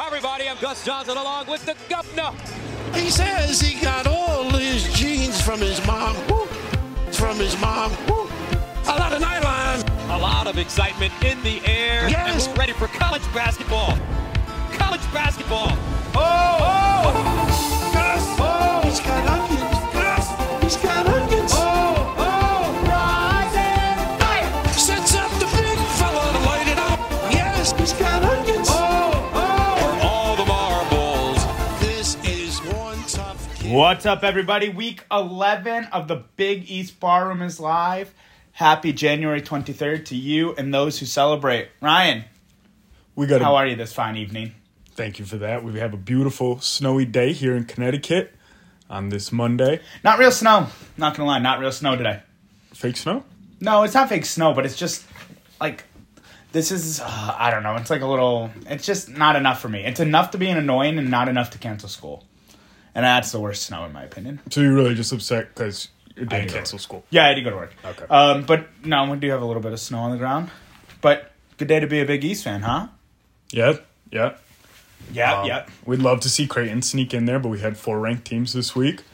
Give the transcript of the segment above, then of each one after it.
Hi, everybody. I'm Gus Johnson along with the governor. He says he got all his genes from his mom. Woo. From his mom. Woo. A lot of nylon. A lot of excitement in the air. Yes. And we're ready for college basketball. College basketball. Oh, oh, What's up, everybody? Week 11 of the Big East Barroom is live. Happy January 23rd to you and those who celebrate. Ryan, We got. how A, are you this fine evening? thank you for that. We have a beautiful snowy day here in Connecticut on this Monday. Not real snow. Not gonna lie, not real snow today. Fake snow. No, it's not fake snow, but it's just like this is uh, I don't know. It's like a little. It's just not enough for me. It's enough to be annoying and not enough to cancel school. And that's the worst snow in my opinion. So you're really just upset because you I didn't do. cancel school. Yeah, I to go to work. Okay. Um, but no, we do have a little bit of snow on the ground. But good day to be a Big East fan, huh? Yeah, yeah. Yeah, Um, yeah. We'd love to see Creighton sneak in there, but we had four ranked teams this week.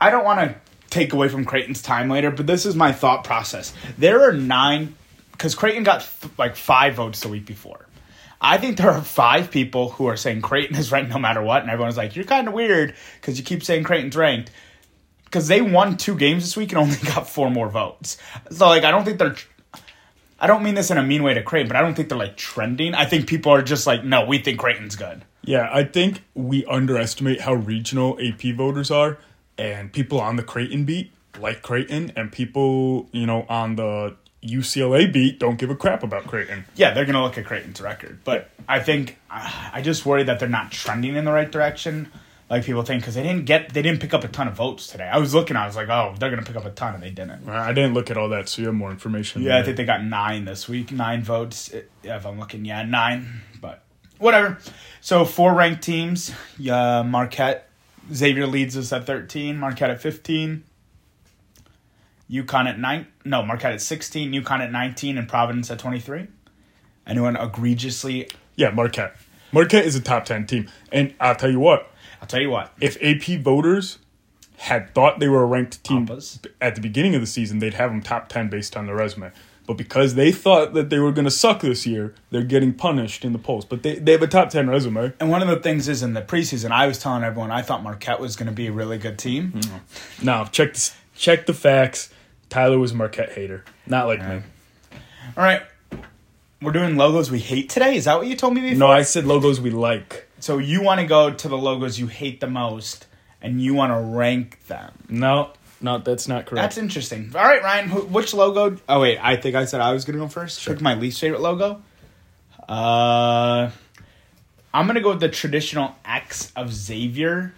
I don't want to take away from Creighton's time later, but this is my thought process. There are nine, because Creighton got th- like five votes the week before. I think there are five people who are saying Creighton is ranked no matter what, and everyone's like, "You're kind of weird because you keep saying Creighton's ranked." Because they won two games this week and only got four more votes. So like, I don't think they're. I don't mean this in a mean way to Creighton, but I don't think they're like trending. I think people are just like, "No, we think Creighton's good." Yeah, I think we underestimate how regional AP voters are, and people on the Creighton beat like Creighton, and people you know on the UCLA beat don't give a crap about Creighton. yeah, they're gonna look at Creighton's record, but I think I just worry that they're not trending in the right direction, like people think, because they didn't get they didn't pick up a ton of votes today. I was looking, I was like, oh, they're gonna pick up a ton, and they didn't. I didn't look at all that, so you have more information. Yeah, I think they got nine this week, nine votes. uh, If I'm looking, yeah, nine, but whatever. So four ranked teams. Yeah, Marquette, Xavier leads us at thirteen. Marquette at fifteen. UConn at nine. No, Marquette at sixteen. UConn at nineteen, and Providence at twenty three. Anyone egregiously Yeah, Marquette. Marquette is a top 10 team. And I'll tell you what, I'll tell you what. if AP voters had thought they were a ranked team Oppas. at the beginning of the season, they'd have them top 10 based on their resume. But because they thought that they were going to suck this year, they're getting punished in the polls. But they, they have a top 10 resume. And one of the things is in the preseason, I was telling everyone I thought Marquette was going to be a really good team. Mm-hmm. Now, check check the facts. Tyler was a Marquette hater. Not like me. All right, we're doing logos we hate today. Is that what you told me before? No, I said logos we like. So you want to go to the logos you hate the most, and you want to rank them. No, no, that's not correct. That's interesting. All right, Ryan, wh- which logo? Oh wait, I think I said I was going to go first. Pick my least favorite logo. Uh, I'm gonna go with the traditional X of Xavier.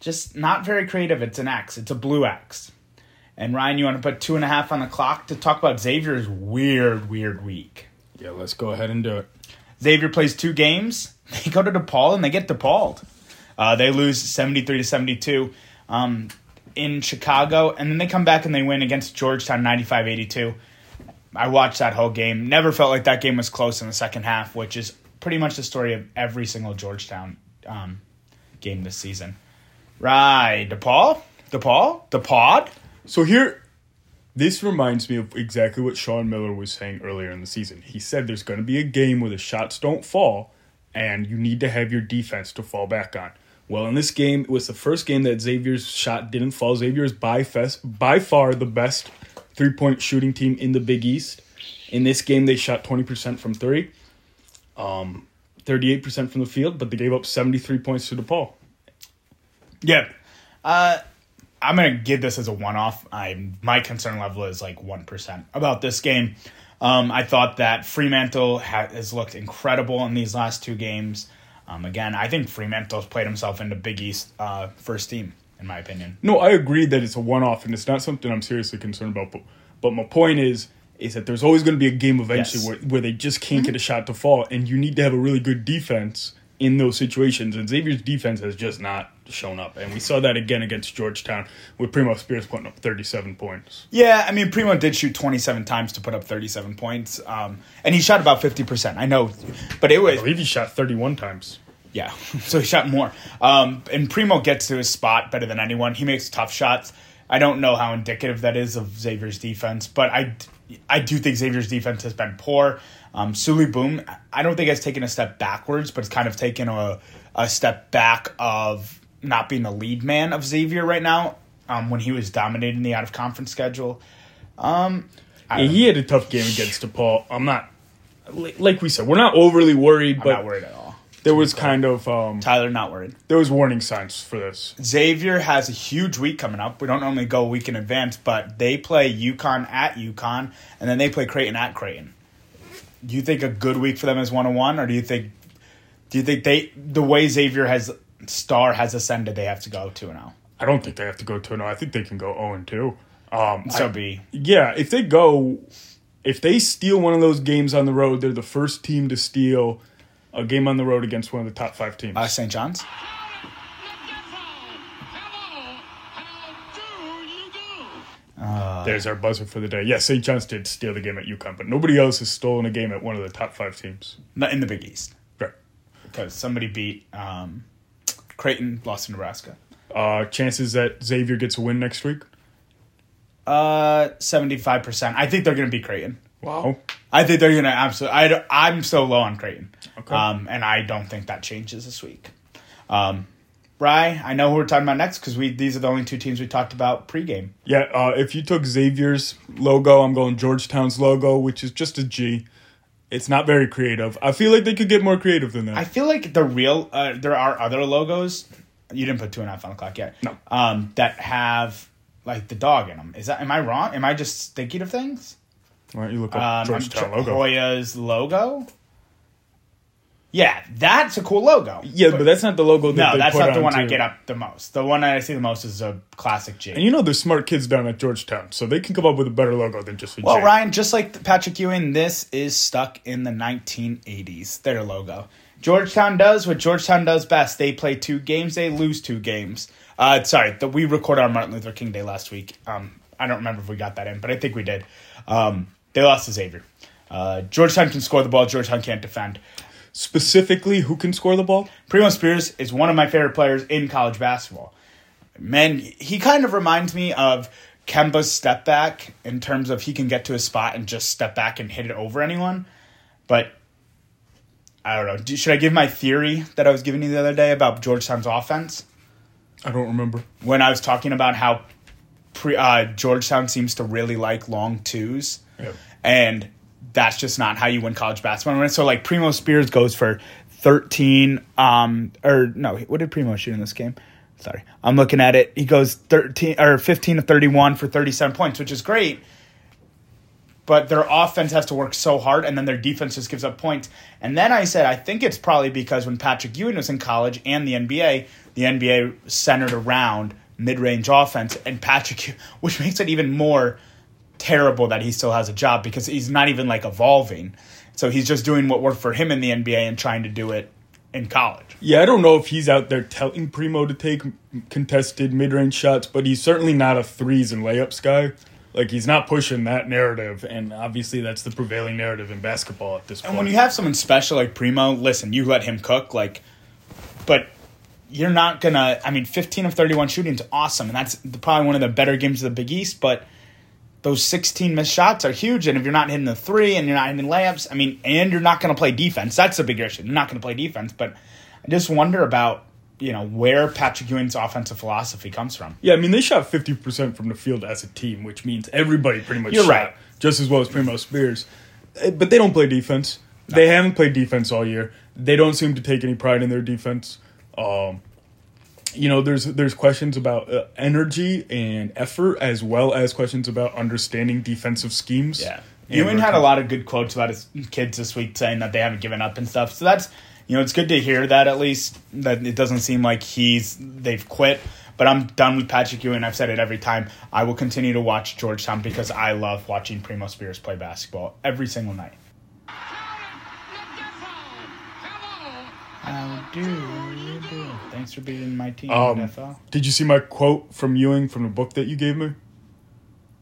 Just not very creative. It's an X. It's a blue X. And Ryan, you want to put two and a half on the clock to talk about Xavier's weird, weird week. yeah, let's go ahead and do it. Xavier plays two games. They go to DePaul and they get DePauled. Uh, they lose 73 to 72 um, in Chicago, and then they come back and they win against Georgetown 95 82. I watched that whole game. Never felt like that game was close in the second half, which is pretty much the story of every single Georgetown um, game this season. Right, DePaul? DePaul? DePaud? So here, this reminds me of exactly what Sean Miller was saying earlier in the season. He said there's going to be a game where the shots don't fall, and you need to have your defense to fall back on. Well, in this game, it was the first game that Xavier's shot didn't fall. Xavier is by, fest, by far the best three point shooting team in the Big East. In this game, they shot 20% from three, um, 38% from the field, but they gave up 73 points to DePaul. Yep. Uh, I'm gonna give this as a one-off. I my concern level is like one percent about this game. Um, I thought that Freemantle ha- has looked incredible in these last two games. Um, again, I think Freemantle's played himself into Big East uh, first team, in my opinion. No, I agree that it's a one-off and it's not something I'm seriously concerned about. But, but my point is, is that there's always going to be a game eventually Yes. where, where they just can't get a shot to fall, and you need to have a really good defense in those situations, and Xavier's defense has just not shown up. And we saw that again against Georgetown with Primo Spears putting up 37 points. Yeah, I mean, Primo did shoot 27 times to put up 37 points, um, and he shot about 50%. I know, but it I believe he shot 31 times. yeah. So he shot more. Um, and Primo gets to his spot better than anyone. He makes tough shots. I don't know how indicative that is of Xavier's defense, but I, I do think Xavier's defense has been poor. Um, Souley Boum, I don't think has taken a step backwards, but it's kind of taken a, a step back of not being the lead man of Xavier right now. Um, when he was dominating the out of conference schedule. Um, Yeah, he had a tough game against DePaul. I'm not, like we said, we're not overly worried, I'm but not worried at all. there was kind of um, Tyler, not worried. there was warning signs for this. Xavier has a huge week coming up. We don't normally go a week in advance, but they play UConn at UConn, and then they play Creighton at Creighton. Do you think a good week for them is one on one, or do you think do you think they the way Xavier has star has ascended, they have to go two and oh? zero? I don't think they have to go to no. I think they can go 0 and 2. Um, So I- be yeah, if they go, if they steal one of those games on the road, they're the first team to steal a game on the road against one of the top five teams. uh, St. John's. There's our buzzer for the day. Yeah, St. John's did steal the game at UConn, but nobody else has stolen a game at one of the top five teams. Not in the Big East Right. because somebody beat um, Creighton, lost to Nebraska. Uh, chances that Xavier gets a win next week? Uh, seventy five percent. I think they're going to beat Creighton. Wow. I think they're gonna absolutely. I, I'm so low on Creighton, Okay. um, and I don't think that changes this week. Um, Rye, I know who we're talking about next because we these are the only two teams we talked about pregame. Yeah, uh, if you took Xavier's logo, I'm going Georgetown's logo, which is just a G. It's not very creative. I feel like they could get more creative than that. I feel like the real uh, there are other logos. You didn't put two and a half on the clock yet. No. Um, that have like the dog in them. Is that am I wrong? Am I just thinking of things? Why don't you look up Um, Georgetown I'm- logo? Hoya's logo. Yeah, that's a cool logo. Yeah, but that's not the logo that no, that's not the one I get up the most. The one I see the most is a classic G. And you know there's smart kids down at Georgetown, so they can come up with a better logo than just a Well, J. Ryan, just like Patrick Ewing, this is stuck in the 1980s. Their logo. Georgetown does what Georgetown does best. They play two games. They lose two games. Uh, sorry, the, we recorded our Martin Luther King Day last week. Um, I don't remember if we got that in, but I think we did. Um, they lost to Xavier. Uh, Georgetown can score the ball. Georgetown can't defend. Specifically, who can score the ball? Primo Spears is one of my favorite players in college basketball. Man, he kind of reminds me of Kemba's step back in terms of he can get to a spot and just step back and hit it over anyone. But I don't know. Should I give my theory that I was giving you the other day about Georgetown's offense? I don't remember. When I was talking about how pre, uh, Georgetown seems to really like long twos. Yeah. And that's just not how you win college basketball. So like Primo Spears goes for 13 um or no, what did Primo shoot in this game? Sorry. I'm looking at it. He goes 13 or 15 to 31 for 37 points, which is great. But their offense has to work so hard and then their defense just gives up points. And then I said I think it's probably because when Patrick Ewing was in college and the NBA, the NBA centered around mid-range offense and Patrick which makes it even more terrible that he still has a job because he's not even like evolving. So he's just doing what worked for him in the NBA and trying to do it in college. Yeah, I don't know if he's out there telling Primo to take contested mid-range shots, but he's certainly not a threes and layups guy. Like he's not pushing that narrative, and obviously that's the prevailing narrative in basketball at this point. And when you have someone special like Primo, listen, you let him cook, like, but you're not gonna. I mean, 15 of 31 shooting is awesome, and that's probably one of the better games of the Big East. But those 16 missed shots are huge, and if you're not hitting the three and you're not hitting layups, I mean, and you're not gonna play defense, that's a bigger issue. You're not gonna play defense, but I just wonder about you know where Patrick Ewing's offensive philosophy comes from. yeah, I mean they shot fifty percent from the field as a team, which means everybody pretty much You're shot right. just as well as Primo Spears. Eh, But they don't play defense. They haven't played defense all year. They don't seem to take any pride in their defense. Um, you know, there's there's questions about uh, energy and effort, as well as questions about understanding defensive schemes. Yeah. Ewing had a lot of good quotes about his kids this week saying that they haven't given up and stuff. So that's you know, it's good to hear that at least that it doesn't seem like he's they've quit. But I'm done with Patrick Ewing. I've said it every time. I will continue to watch Georgetown because I love watching Primo Spears play basketball every single night. Um, do, you do. Thanks for being my team, Um, NFL. Did you see my quote from Ewing from the book that you gave me?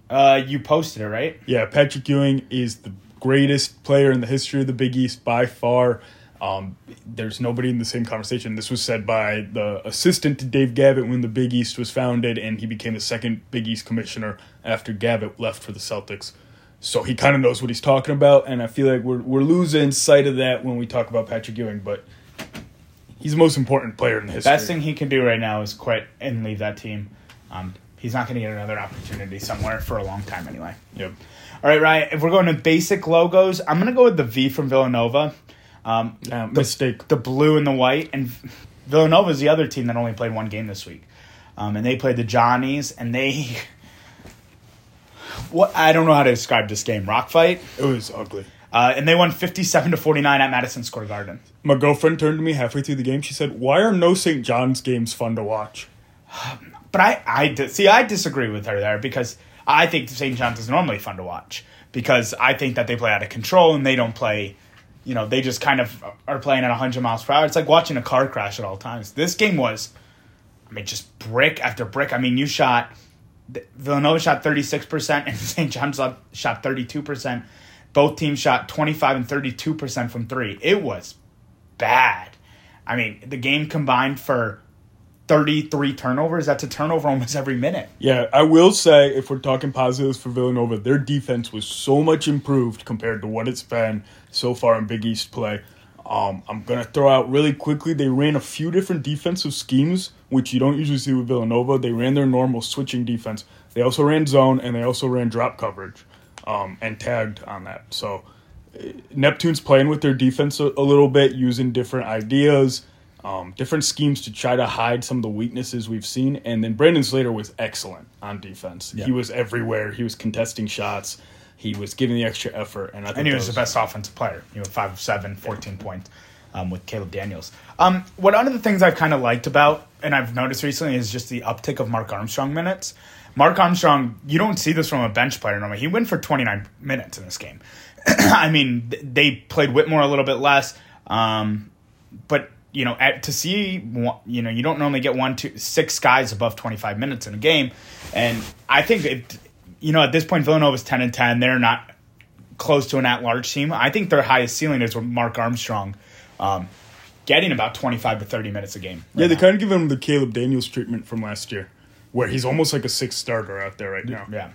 Uh, you posted it, right? Yeah, Patrick Ewing is the greatest player in the history of the Big East by far. Um, there's nobody in the same conversation. This was said by the assistant to Dave Gavitt when the Big East was founded, and he became the second Big East commissioner after Gavitt left for the Celtics. So he kind of knows what he's talking about, and I feel like we're we're losing sight of that when we talk about Patrick Ewing, but he's the most important player in the history. Best thing he can do right now is quit and leave that team. Um, he's not going to get another opportunity somewhere for a long time anyway. Yep. All right, Ryan. If we're going to basic logos, I'm going to go with the V from Villanova. Um, Uh, the, mistake. The blue and the white, and Villanova is the other team that only played one game this week, um, and they played the Johnnies, and they. What I don't know how to describe this game. Rock fight, It was ugly. Uh, and they won 57 to 49 at Madison Square Garden. My girlfriend turned to me halfway through the game. She said, "Why are no St. John's games fun to watch?" But I, I di- see. I disagree with her there because I think St. John's is normally fun to watch because I think that they play out of control and they don't play. You know, they just kind of are playing at 100 miles per hour. It's like watching a car crash at all times. This game was, I mean, just brick after brick. I mean, you shot Villanova shot 36% and St. John's shot 32%. Both teams shot 25 and 32% from three. It was bad. I mean, the game combined for 33 turnovers. That's a turnover almost every minute. Yeah, I will say if we're talking positives for Villanova, their defense was so much improved compared to what it's been so far in Big East play. Um, I'm gonna throw out really quickly. They ran a few different defensive schemes, which you don't usually see with Villanova. They ran their normal switching defense. They also ran zone and they also ran drop coverage, um, and tagged on that. So Neptune's playing with their defense a, a little bit, using different ideas, um, different schemes to try to hide some of the weaknesses we've seen. And then Brandon Slater was excellent on defense. He was everywhere. He was contesting shots. He was giving the extra effort, and I think And he that was the best offensive player. You know, 5 of 7, 14 points um, with Caleb Daniels. Um, what one of the things I've kind of liked about, and I've noticed recently, is just the uptick of Mark Armstrong minutes. Mark Armstrong, you don't see this from a bench player normally. He went for 29 minutes in this game. I mean, they played Whitmore a little bit less, um, but you know, at, to see you know, you don't normally get one, two, six guys above 25 minutes in a game, and I think it, you know, at this point, Villanova's 10 and 10. They're not close to an at-large team. I think their highest ceiling is with Mark Armstrong, um, getting about 25 to 30 minutes a game. Yeah, they now. kind of give him the Caleb Daniels treatment from last year, where he's almost like a sixth starter out there right now. yeah.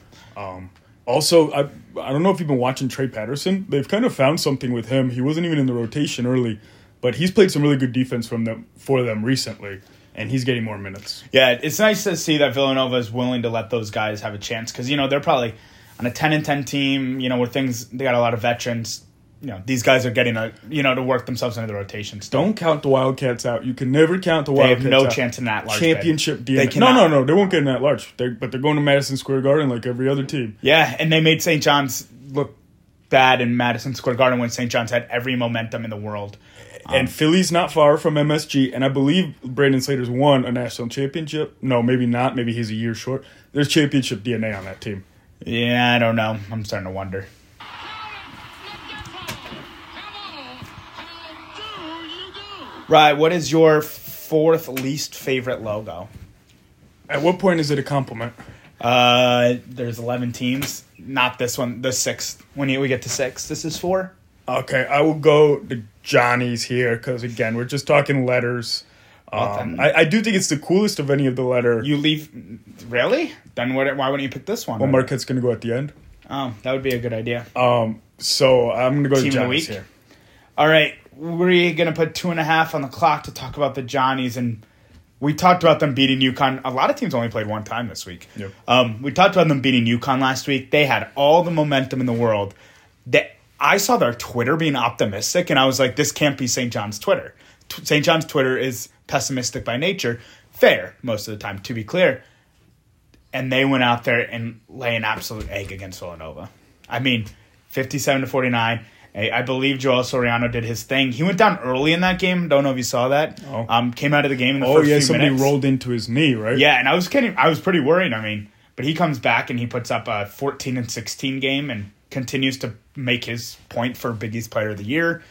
Also, I I don't know if you've been watching Trey Patterson. They've kind of found something with him. He wasn't even in the rotation early, but he's played some really good defense from them for them recently, and he's getting more minutes. Yeah, it's nice to see that Villanova is willing to let those guys have a chance because you know they're probably on a ten and ten team. You know where things they got a lot of veterans. You know these guys are getting a you know to work themselves into the rotation. Still, Don't count the Wildcats out. You can never count the Wildcats. they have no out. chance in that large. Championship They DNA. No, no, no. They won't get in that large. They're, but they're going to Madison Square Garden like every other team. Yeah, and they made St. John's look bad in Madison Square Garden when St. John's had every momentum in the world. and um, Philly's not far from MSG, and I believe Brandon Slater's won a national championship. No, maybe not. Maybe he's a year short. There's championship DNA on that team. Yeah, I don't know. I'm starting to wonder. Right, what is your fourth least favorite logo? At what point is it a compliment? Uh, there's 11 teams. Not this one, the sixth. When you, we get to six, this is four. Okay, I will go to Johnny's here because again, we're just talking letters. Um, I, I do think it's the coolest of any of the letter. You leave, really? Then what, why wouldn't you pick this one? well, Marquette's going to go at the end. Oh, that would be a good idea. Um, so I'm going to go Team to Johnny's here. All right, we're gonna put two and a half on the clock to talk about the Johnnies, and we talked about them beating UConn. A lot of teams only played one time this week. Yep. Um, we talked about them beating UConn last week. They had all the momentum in the world. That I saw their Twitter being optimistic, and I was like, "This can't be St. John's Twitter. T- St. John's Twitter is pessimistic by nature. Fair most of the time, to be clear." And they went out there and lay an absolute egg against Villanova. I mean, fifty-seven to forty-nine. I I believe Joel Soriano did his thing. He went down early in that game. Don't know if you saw that. Oh. Um, came out of the game in the Oh first yeah, few somebody minutes. rolled into his knee, right? Yeah, and I was kidding. I was pretty worried. I mean, but he comes back and he puts up a 14 and 16 game and continues to make his point for Big East Player of the Year.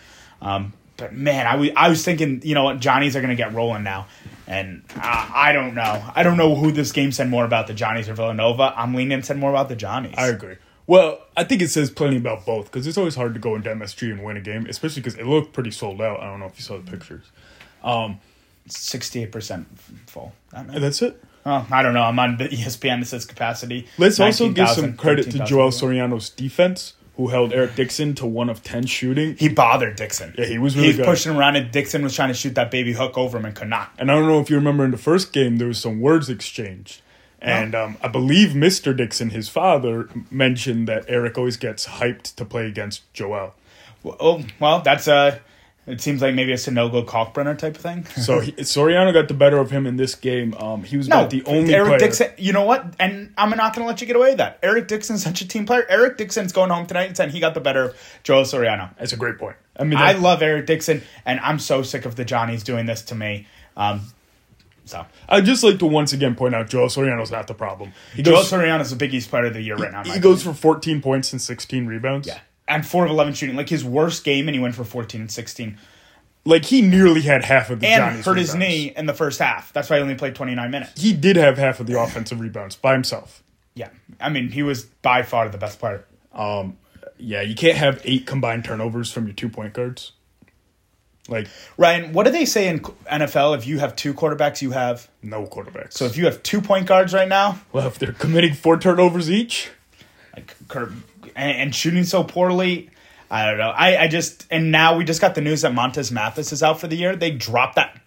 Um, but man, I wa- I was thinking, you know what, Johnnies are going to get rolling now. And uh, I don't know. I don't know who this game said more about, the Johnnies or Villanova. I'm leaning said more about the Johnnies. I agree. Well, I think it says plenty about both because it's always hard to go into MSG and win a game, especially because it looked pretty sold out. I don't know if you saw the pictures. Um, 68% full. That man. And that's it. Oh, I don't know. I'm on ESPN. It says capacity. Let's also give 19,000, some credit to Joel. Soriano's defense, who held Eric Dixon to one of ten shooting. He bothered Dixon. Yeah, he was really He was good. pushing around, and Dixon was trying to shoot that baby hook over him and could not. And I don't know if you remember in the first game, there was some words exchanged. And um, I believe Mr. Dixon, his father, mentioned that Eric always gets hyped to play against Joel. Well, oh, well, that's a. It seems like maybe a Sanogo Kalkbrenner type of thing. So he, Soriano got the better of him in this game. Um, he was No, about the only Eric player. Dixon. You know what? And I'm not going to let you get away with that. Eric Dixon's such a team player. Eric Dixon's going home tonight and saying he got the better of Joel Soriano. That's a great point. I mean, I love Eric Dixon, and I'm so sick of the Johnnies doing this to me. Um, so I'd just like to once again point out Joel Soriano's not the problem. He Joel goes, Soriano's the Big East player of the year right now. he goes for 14 points and 16 rebounds. Yeah. And four of eleven shooting, like his worst game, and he went for fourteen and sixteen, Like he nearly had half of the and Johnny's hurt his knee in the first half. That's why he only played twenty nine minutes. He did have half of the offensive rebounds by himself. Yeah, I mean he was by far the best player. Um, yeah, you can't have eight combined turnovers from your two point guards. Like Ryan, what do they say in NFL? If you have two quarterbacks, you have no quarterbacks. so if you have two point guards right now, well, if they're committing four turnovers each, like and, and shooting so poorly. I don't know. I, I just and now we just got the news that Montez Mathis is out for the year. They dropped that.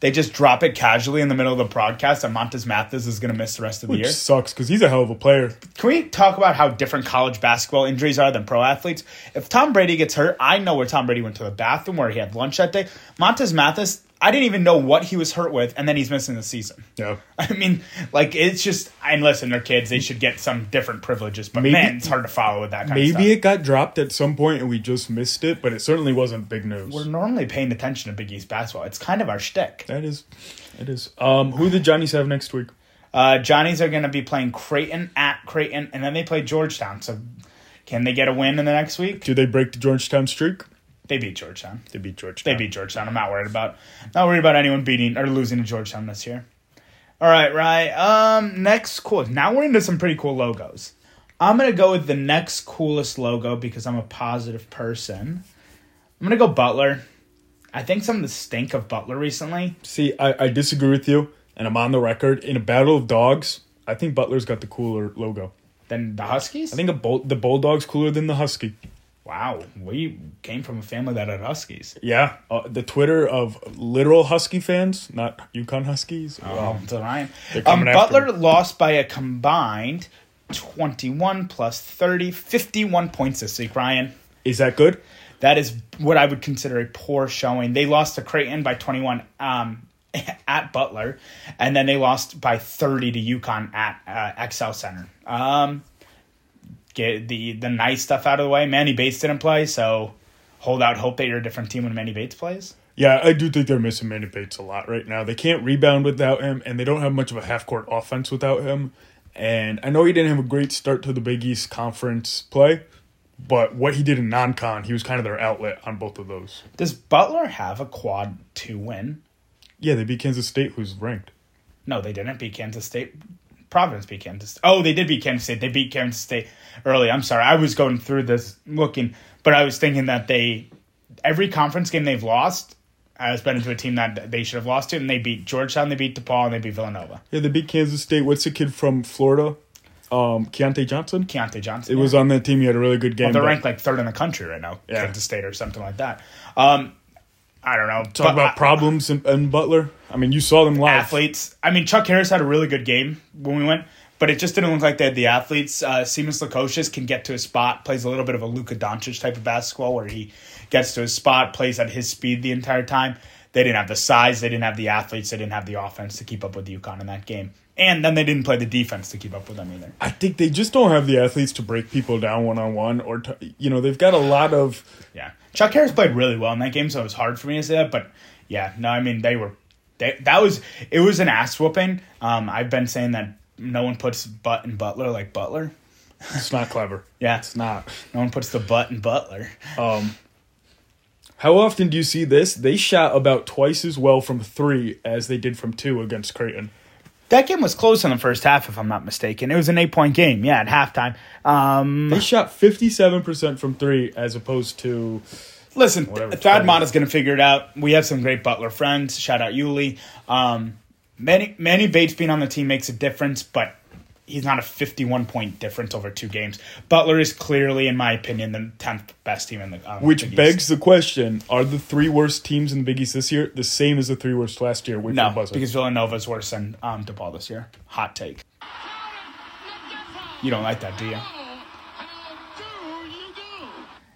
They just drop it casually in the middle of the broadcast that Montez Mathis is going to miss the rest of the which year. sucks because he's a hell of a player. Can we talk about how different college basketball injuries are than pro athletes? If Tom Brady gets hurt, I know where Tom Brady went to the bathroom, where he had lunch that day. Montez Mathis, I didn't even know what he was hurt with, and then he's missing the season. Yeah. I mean, like it's just. And listen, they're kids; they should get some different privileges. But Maybe- man, it's hard to follow with that kind of Maybe it got dropped at some point and we just missed it, but it certainly wasn't big news. We're normally paying attention to Big East basketball. It's kind of our shtick. that is, it is. Um, who the Johnnies have next week? Uh, Johnnies are going to be playing Creighton at Creighton, and then they play Georgetown. So, can they get a win in the next week? Do they break the Georgetown streak? They beat Georgetown. They beat Georgetown. They beat Georgetown. I'm not worried about not worried about anyone beating or losing to Georgetown this year. All right, right. Um, next cool. Now we're into some pretty cool logos. I'm gonna go with the next coolest logo because I'm a positive person. I'm gonna go Butler. I think some of the stink of Butler recently. See, I, I disagree with you, and I'm on the record. In a battle of dogs, I think Butler's got the cooler logo. Than the Huskies. I think a bull, the Bulldog's cooler than the Husky. Wow, we came from a family that had Huskies. Yeah, uh, the Twitter of literal Husky fans, not UConn Huskies. Oh, Wow. so Ryan. They're Um, coming after Butler lost by a combined 21 plus 30, 51 points this week, Ryan. Is that good? That is what I would consider a poor showing. They lost to Creighton by 21 um, at Butler, and then they lost by 30 to UConn at uh, XL Center. Um, get the the nice stuff out of the way. Manny Bates didn't play, so hold out hope that you're a different team when Manny Bates plays. Yeah, I do think they're missing Manny Bates a lot right now. They can't rebound without him, and they don't have much of a half court offense without him. And I know he didn't have a great start to the Big East Conference play, but what he did in non con, he was kind of their outlet on both of those. Does Butler have a quad two win? Yeah, they beat Kansas State, who's ranked. No, they didn't beat Kansas State. Providence beat Kansas. Oh, they did beat Kansas State. They beat Kansas State early. I'm sorry. I was going through this looking, but I was thinking that they every conference game they've lost has been to a team that they should have lost to, and they beat Georgetown, they beat DePaul, and they beat Villanova. Yeah, they beat Kansas State. What's the kid from Florida? Um, Keyontae Johnson? Keyontae Johnson. It was on that team. He had a really good game. They're but- ranked like third in the country right now, Yeah. Kansas State or something like that. Um, I don't know. Talk But about problems in, in Butler. I mean, you saw them live. athletes. I mean, Chuck Harris had a really good game when we went, but it just didn't look like they had the athletes. Uh, Simas Lukosius can get to a spot, plays a little bit of a Luka Doncic type of basketball where he gets to a spot, plays at his speed the entire time. They didn't have the size, they didn't have the athletes, they didn't have the offense to keep up with UConn in that game. And then they didn't play the defense to keep up with them either. I think they just don't have the athletes to break people down one on one, or to, you know, they've got a lot of. Yeah, Chuck Harris played really well in that game, so it was hard for me to say that. But yeah, no, I mean they were. They, that was it was an ass whooping. Um, I've been saying that no one puts butt in Butler like Butler. It's not clever. Yeah. It's not. No one puts the butt in Butler. Um, how often do you see this? They shot about twice as well from three as they did from two against Creighton. That game was close in the first half, if I'm not mistaken. It was an eight point game, yeah, at halftime. Um, They shot 57% from three as opposed to. listen, Whatever, Thad 20. Matta's going to figure it out. We have some great Butler friends. Shout out Yuli. Um, Manny, Manny Bates being on the team makes a difference, but he's not a 51 point difference over two games. Butler is clearly, in my opinion, the 10th best team in the um, Which Big East. begs the question are the three worst teams in the Big East this year the same as the three worst last year? No, because Villanova's worse than um, DePaul this year. Hot take. You don't like that, do you?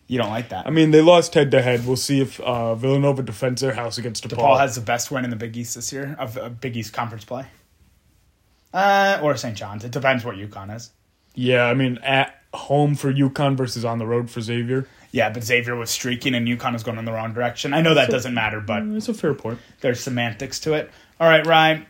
You don't like that. I mean, they lost head to head. We'll see if uh, Villanova defends their house against DePaul. DePaul has the best win in the Big East this year of uh, Big East conference play. Uh, or St. John's. It depends what UConn is. yeah, I mean, at home for UConn versus on the road for Xavier. Yeah, but Xavier was streaking and UConn is going in the wrong direction. I know that doesn't matter, but it's a fair point. there's semantics to it. All right, Ryan,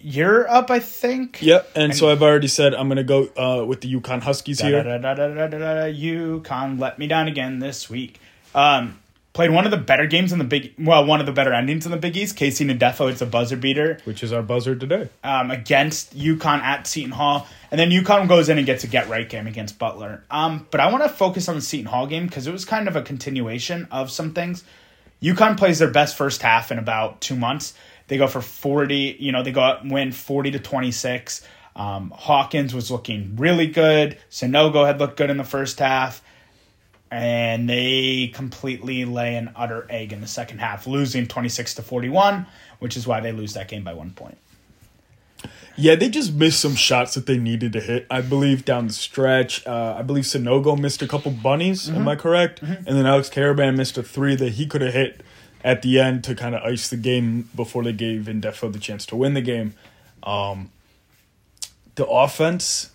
you're up, I think. Yep, and, so I've already said I'm going to go uh, with the UConn Huskies Da, here. da, da, UConn let me down again this week. Um, played one of the better games in the Big, well, one of the better endings in the Big East. KC Ndefo, it's a buzzer beater Which is our buzzer today. um, against UConn at Seton Hall, and then UConn goes in and gets a get right game against Butler. Um, but I want to focus on the Seton Hall game because it was kind of a continuation of some things. UConn plays their best first half in about two months. They go for forty. You know, they go out and win forty to twenty six. Um, Hawkins was looking really good. Sanogo had looked good in the first half. And they completely lay an utter egg in the second half, losing 26 to 41, which is why they lose that game by one point. Yeah, they just missed some shots that they needed to hit. I believe down the stretch. Uh, I believe Sanogo missed a couple bunnies. Am I correct? And then Alex Karaban missed a three that he could have hit at the end to kind of ice the game before they gave Ndefo the chance to win the game. Um, the offense.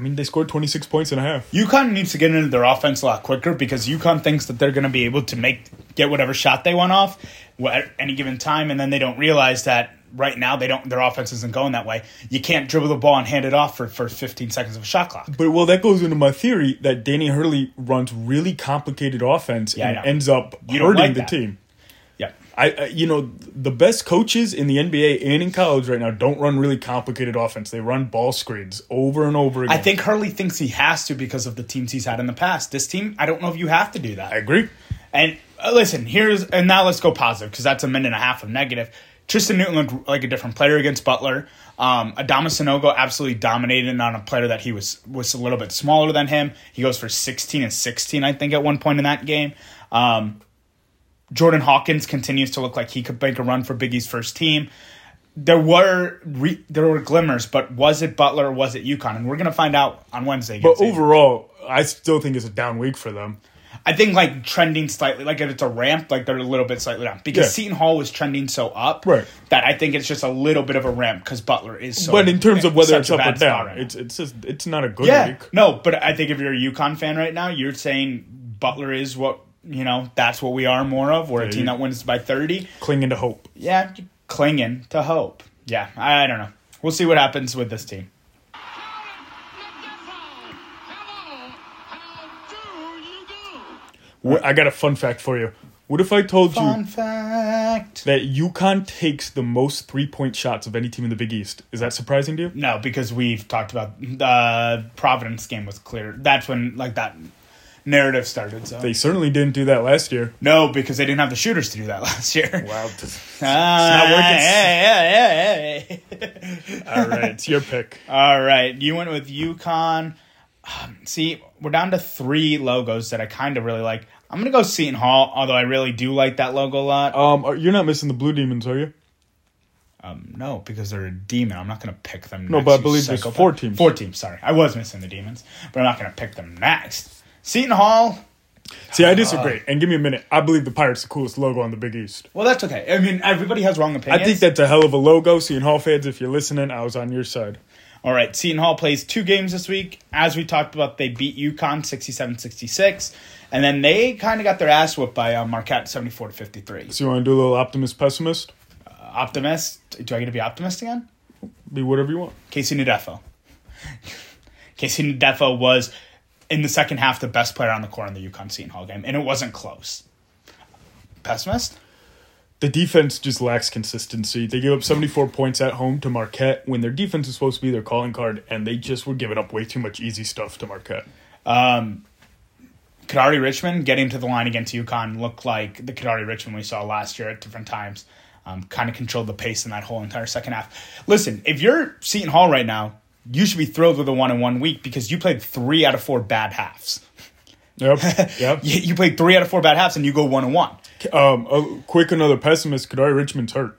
I mean, they scored 26 points and a half. UConn needs to get into their offense a lot quicker because UConn thinks that they're going to be able to make get whatever shot they want off at any given time, and then they don't realize that right now they don't their offense isn't going that way. You can't dribble the ball and hand it off for, for 15 seconds of a shot clock. But well, that goes into my theory that Danny Hurley runs really complicated offense Yeah, and ends up You hurting like the team. I, you know the best coaches in the NBA and in college right now don't run really complicated offense. They run ball screens over and over again. I think Hurley thinks he has to because of the teams he's had in the past. This team, I don't know if you have to do that. I agree. And uh, listen, here's and now let's go positive because that's a minute and a half of negative. Tristan Newton looked like a different player against Butler. Um, Adama Sanogo absolutely dominated on a player that he was was a little bit smaller than him. He goes for 16 and 16, I think, at one point in that game. Um, Jordan Hawkins continues to look like he could make a run for Big East first team. There were re- there were glimmers, but was it Butler or was it UConn? And we're gonna find out on Wednesday. But overall, I still think it's a down week for them. I think like trending slightly, like if it's a ramp, like they're a little bit slightly down because Yeah. Seton Hall was trending so up, Right. That I think it's just a little bit of a ramp because Butler is so. but in terms of whether it's up or down, right it's it's just it's not a good yeah, week. no, but I think if you're a UConn fan right now, you're saying Butler is what you know. That's what we are more of. We're a team that wins by thirty. Clinging to hope. Yeah, clinging to hope. Yeah, I, I don't know. We'll see what happens with this team. I got a fun fact for you. What if I told Fun you fact. that UConn takes the most three point shots of any team in the Big East? Is that surprising to you? No, because we've talked about the Providence game was clear. That's when like that narrative started. So They certainly didn't do that last year. no, because they didn't have the shooters to do that last year. Wow. Ah, not working. hey, hey, hey, hey. All right, it's your pick. All right, you went with UConn. Um, see, we're down to three logos that I kind of really like. I'm gonna go Seton Hall, although I really do like that logo a lot. Um, are- you're not missing the Blue Demons, are you? Um, no, because they're a demon. I'm not gonna pick them. No, next, but I you believe there's psychopath. four teams. Four teams. Sorry, I was missing the demons, but I'm not gonna pick them next. Seton Hall. See, I disagree. And give me a minute. I believe the Pirates the coolest logo on the Big East. Well, that's okay. I mean, everybody has wrong opinions. I think that's a hell of a logo. Seeing Hall fans, if you're listening, I was on your side. All right, Seton Hall plays two games this week. As we talked about, they beat UConn 67-66, and then they kind of got their ass whooped by uh, Marquette 74 to 53. So you want to do a little optimist pessimist? Optimist? Do I get to be optimist again? Be whatever you want. KC Ndefo. Casey Defo was in the second half the best player on the court in the UConn Seton Hall game, and it wasn't close. Pessimist? The defense just lacks consistency. They gave up 74 points at home to Marquette when their defense is supposed to be their calling card, and they just were giving up way too much easy stuff to Marquette. Um, Kadary Richmond getting to the line against UConn looked like the Kadary Richmond we saw last year at different times. Um, kind of controlled the pace in that whole entire second half. Listen, if you're Seton Hall right now, you should be thrilled with a one in one week because you played three out of four bad halves. Yep. yep. You, you played three out of four bad halves and you go one and one. Um, a quick another pessimist. Kadary Richmond's hurt.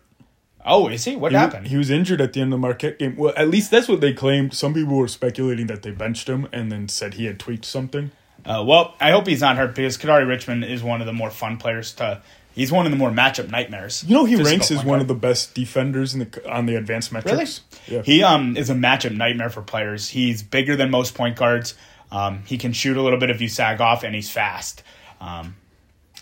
Oh, is he? What He, happened? he was injured at the end of the Marquette game. Well, at least that's what they claimed. Some people were speculating that they benched him and then said he had tweaked something. Uh, well, I hope he's not hurt because Kadary Richmond is one of the more fun players to. He's one of the more matchup nightmares. You know, he ranks as one guard. of the best defenders in the on the advanced Really? metrics. Yeah. He um is a matchup nightmare for players. He's bigger than most point guards. Um, he can shoot a little bit if you sag off, and he's fast. Um,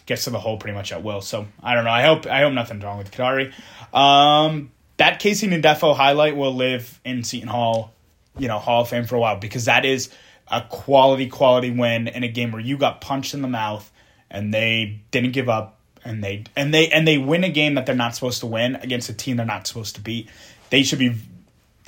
gets to the hole pretty much at will. So I don't know. I hope I hope nothing's wrong with Kadary. Um, that KC Ndefo highlight will live in Seton Hall, you know, Hall of Fame for a while because that is a quality quality win in a game where you got punched in the mouth and they didn't give up and they and they and they win a game that they're not supposed to win against a team they're not supposed to beat. They should be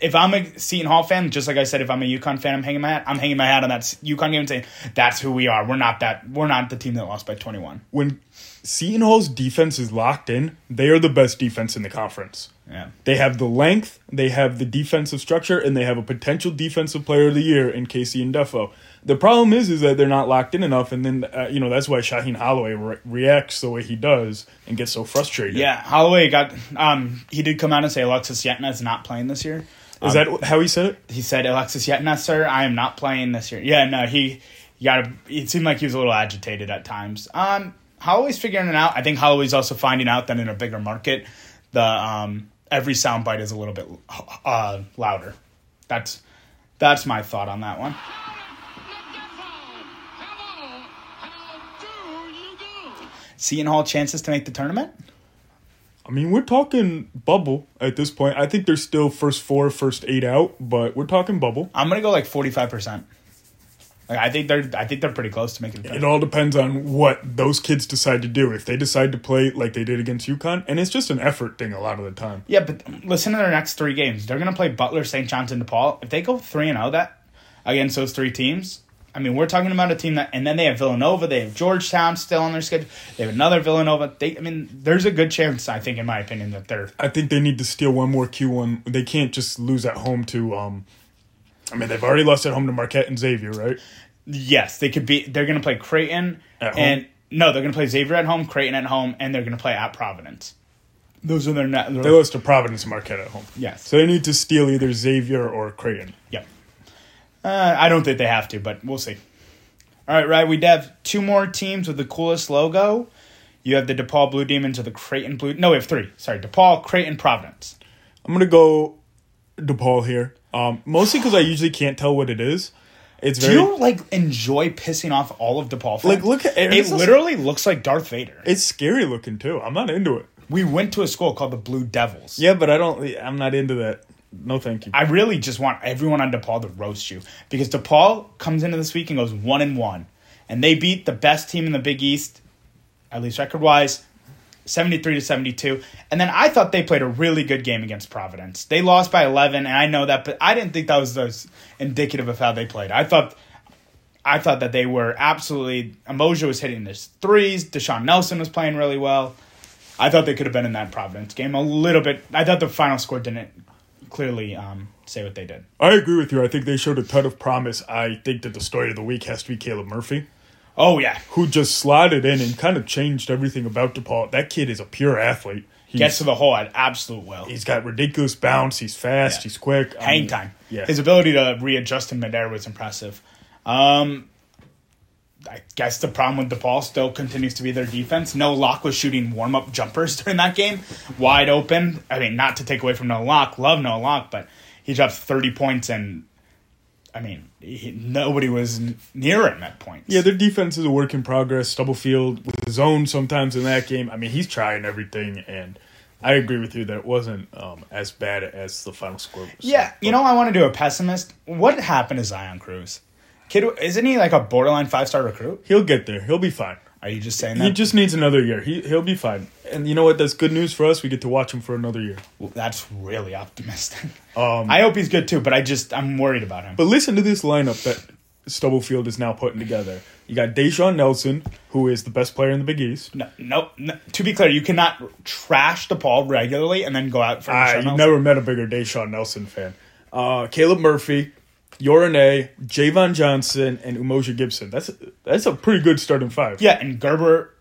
if I'm a Seton Hall fan, just like I said, if I'm a UConn fan, I'm hanging my hat. I'm hanging my hat on that UConn game and saying that's who we are. We're not that. We're not the team that lost by 21. When Seton Hall's defense is locked in, they are the best defense in the conference. Yeah. They have the length, they have the defensive structure, and they have a potential defensive player of the year in KC Ndefo. The problem is, is that they're not locked in enough, and then uh, you know that's why Shaheen Holloway re- reacts the way he does and gets so frustrated. Yeah, Holloway got. Um, he did come out and say Alexis Yetna is not playing this year. is that how he said it? He said Alexis Yetna, sir, I am not playing this year. Yeah, no, he, he got. A, it seemed like he was a little agitated at times. Um, Holloway's figuring it out. I think Holloway's also finding out that in a bigger market, the um every soundbite is a little bit uh louder. That's that's my thought on that one. Seton Hall chances to make the tournament. I mean, we're talking bubble at this point. I think they're still first four, first eight out, but we're talking bubble. I'm gonna go like 45 percent. Like I think they're I think they're pretty close to making It all depends on what those kids decide to do. If they decide to play like they did against UConn, and it's just an effort thing a lot of the time. Yeah, but listen to their next three games. They're gonna play Butler, St. John's, and DePaul. If they go three and zero that against those three teams, I mean, we're talking about a team that, and then they have Villanova, they have Georgetown still on their schedule. They have another Villanova. They, I mean, there's a good chance, I think, in my opinion, that they're I think they need to steal one more Q one. They can't just lose at home to. um I mean, they've already lost at home to Marquette and Xavier, right? yes, they could be. They're gonna play Creighton At home? and no, they're gonna play Xavier at home, Creighton at home, and they're gonna play at Providence. Those are their net. They lost to Providence and Marquette at home. Yes. So they need to steal either Xavier or Creighton. Yep. Uh, I don't think they have to, but we'll see. All right, right. We have two more teams with the coolest logo. You have the DePaul Blue Demons or the Creighton Blue. No, we have three. Sorry, DePaul, Creighton, Providence. I'm gonna go DePaul here, um, mostly because I usually can't tell what it is. It's Do very. you like enjoy pissing off all of DePaul fans? Like, look at- it. also- literally looks like Darth Vader. it's scary looking too. I'm not into it. We went to a school called the Blue Devils. Yeah, but I don't. I'm not into that. No, thank you. I really just want everyone on DePaul to roast you because DePaul comes into this week and goes one and one, and they beat the best team in the Big East, at least record wise, seventy three to seventy two. And then I thought they played a really good game against Providence. They lost by eleven, and I know that, but I didn't think that was as indicative of how they played. I thought. I thought that they were absolutely. Umoja was hitting his threes. Da'Sean Nelson was playing really well. I thought they could have been in that Providence game a little bit. I thought the final score didn't clearly um, say what they did. I agree with you. I think they showed a ton of promise. I think that the story of the week has to be Caleb Murphy, Oh yeah, who just slotted in and kind of changed everything about DePaul. That kid is a pure athlete. He's, gets to the hole at absolute will. he's got ridiculous bounce. He's fast. Yeah. He's quick. I Hang mean, time. Yeah. His ability to readjust in midair was impressive. Um, I guess the problem with DePaul still continues to be their defense. Noah Locke was shooting warm up jumpers during that game, wide open. I mean, not to take away from Noah Locke, love Noah Locke, but he dropped thirty points and. I mean, he, nobody was near him at points. Yeah, their defense is a work in progress. Stubblefield with his own sometimes in that game. I mean, he's trying everything, and I agree with you that it wasn't um, as bad as the final score. Was Yeah, you know, I want to do a pessimist. What happened to Zion Cruz? Kid, isn't he like a borderline five star recruit? he'll get there. He'll be fine. Are you just saying that? He just needs another year. He he'll be fine. And you know what? That's good news for us. We get to watch him for another year. That's really optimistic. Um, I hope he's good too, but I just I'm worried about him. But listen to this lineup that Stubblefield is now putting together. You got Da'Sean Nelson, who is the best player in the Big East. No, no, no. To be clear, you cannot trash the DePaul regularly and then go out for. I you've never met a bigger Da'Sean Nelson fan. Uh, Caleb Murphy, Yorane, Javan Johnson, and Umoja Gibson. That's that's a pretty good starting five. Yeah, and Gerber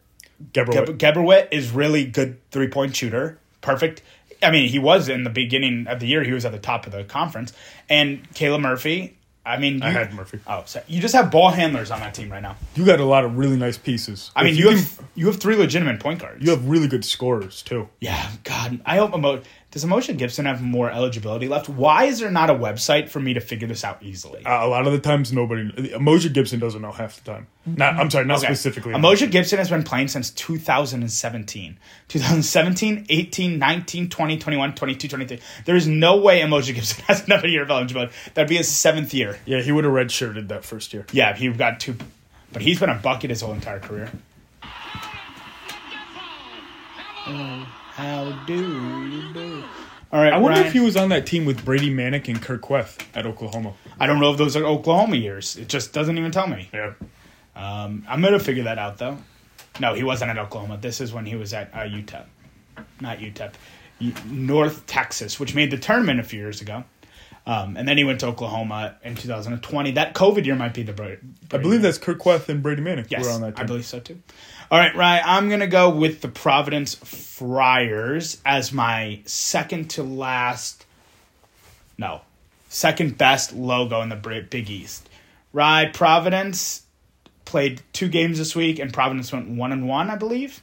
Gebrewhit. Geb- is really good three point shooter. Perfect. I mean, he was in the beginning of the year. He was at the top of the conference. And Caleb Murphy. I mean, you, I had Murphy. Oh, so you just have ball handlers on that team right now. You got a lot of really nice pieces. I mean, If you, can- have you have three legitimate point guards. you have really good scorers too. yeah, God, I hope Emo- does Umoja Gibson have more eligibility left? Why is there not a website for me to figure this out easily? Uh, a lot of the times, nobody. Umoja Gibson doesn't know half the time. Not, I'm sorry, not Okay. specifically. Umoja Gibson has been playing since 2017. 2017, 18, 19, 20, 21, 22, 23. There is no way Umoja Gibson has another year of eligibility. That'd be his seventh year. Yeah, he would have redshirted that first year. Yeah, he got two. But he's been a bucket his whole entire career. How do you do? All right, I wonder Ryan. if he was on that team with Brady Manek and Kur Kuath at Oklahoma. I don't know if those are Oklahoma years. It just doesn't even tell me. Yeah. Um, I'm gonna figure that out though. No, he wasn't at Oklahoma. This is when he was at uh, UTEP, not UTEP, North Texas, which made the tournament a few years ago. Um, and then he went to Oklahoma in 2020. That COVID year might be the. Bra- I believe that's Kur Kuath and Brady Manek Yes, were on that I believe so too. All right, Ryan, I'm going to go with the Providence Friars as my second to last, no, second best logo in the Big East. Right, Providence played two games this week, and Providence went one and one, I believe.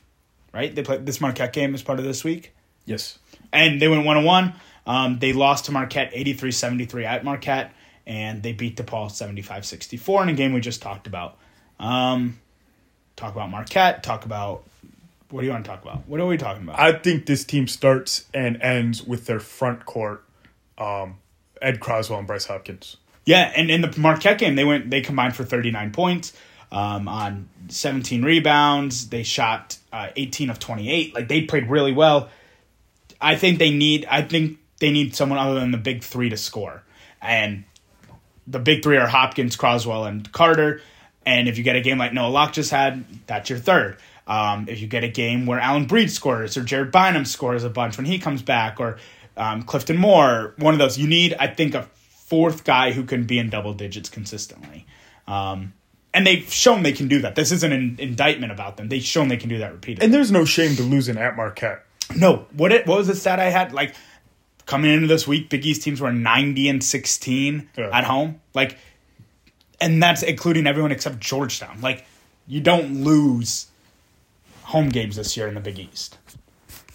Right, they played this Marquette game as part of this week Yes. and they went one on one. Um, they lost to Marquette 83 73 at Marquette, and they beat DePaul 75 64 in a game we just talked about. Um, talk about Marquette, talk about what do you want to talk about? What are we talking about? I think this team starts and ends with their front court, um, Ed Croswell and Bryce Hopkins. Yeah, and in the Marquette game, they went they combined for 39 points um, on 17 rebounds. They shot uh, 18 of 28. Like they played really well. I think they need I think they need someone other than the big three to score, and the big three are Hopkins, Croswell, and Carter. And if you get a game like Noah Locke just had, that's your third. Um, if you get a game where Alyn Breed scores or Jared Bynum scores a bunch when he comes back, or um, Clifton Moore, one of those, you need, I think, a fourth guy who can be in double digits consistently. Um, and they've shown they can do that. This isn't an indictment about them. They've shown they can do that repeatedly. And there's no shame to losing at Marquette. No, what it what was the stat I had? Like coming into this week, Big East teams were ninety and sixteen Yeah. at home. Like, and that's including everyone except Georgetown. Like, you don't lose home games this year in the Big East.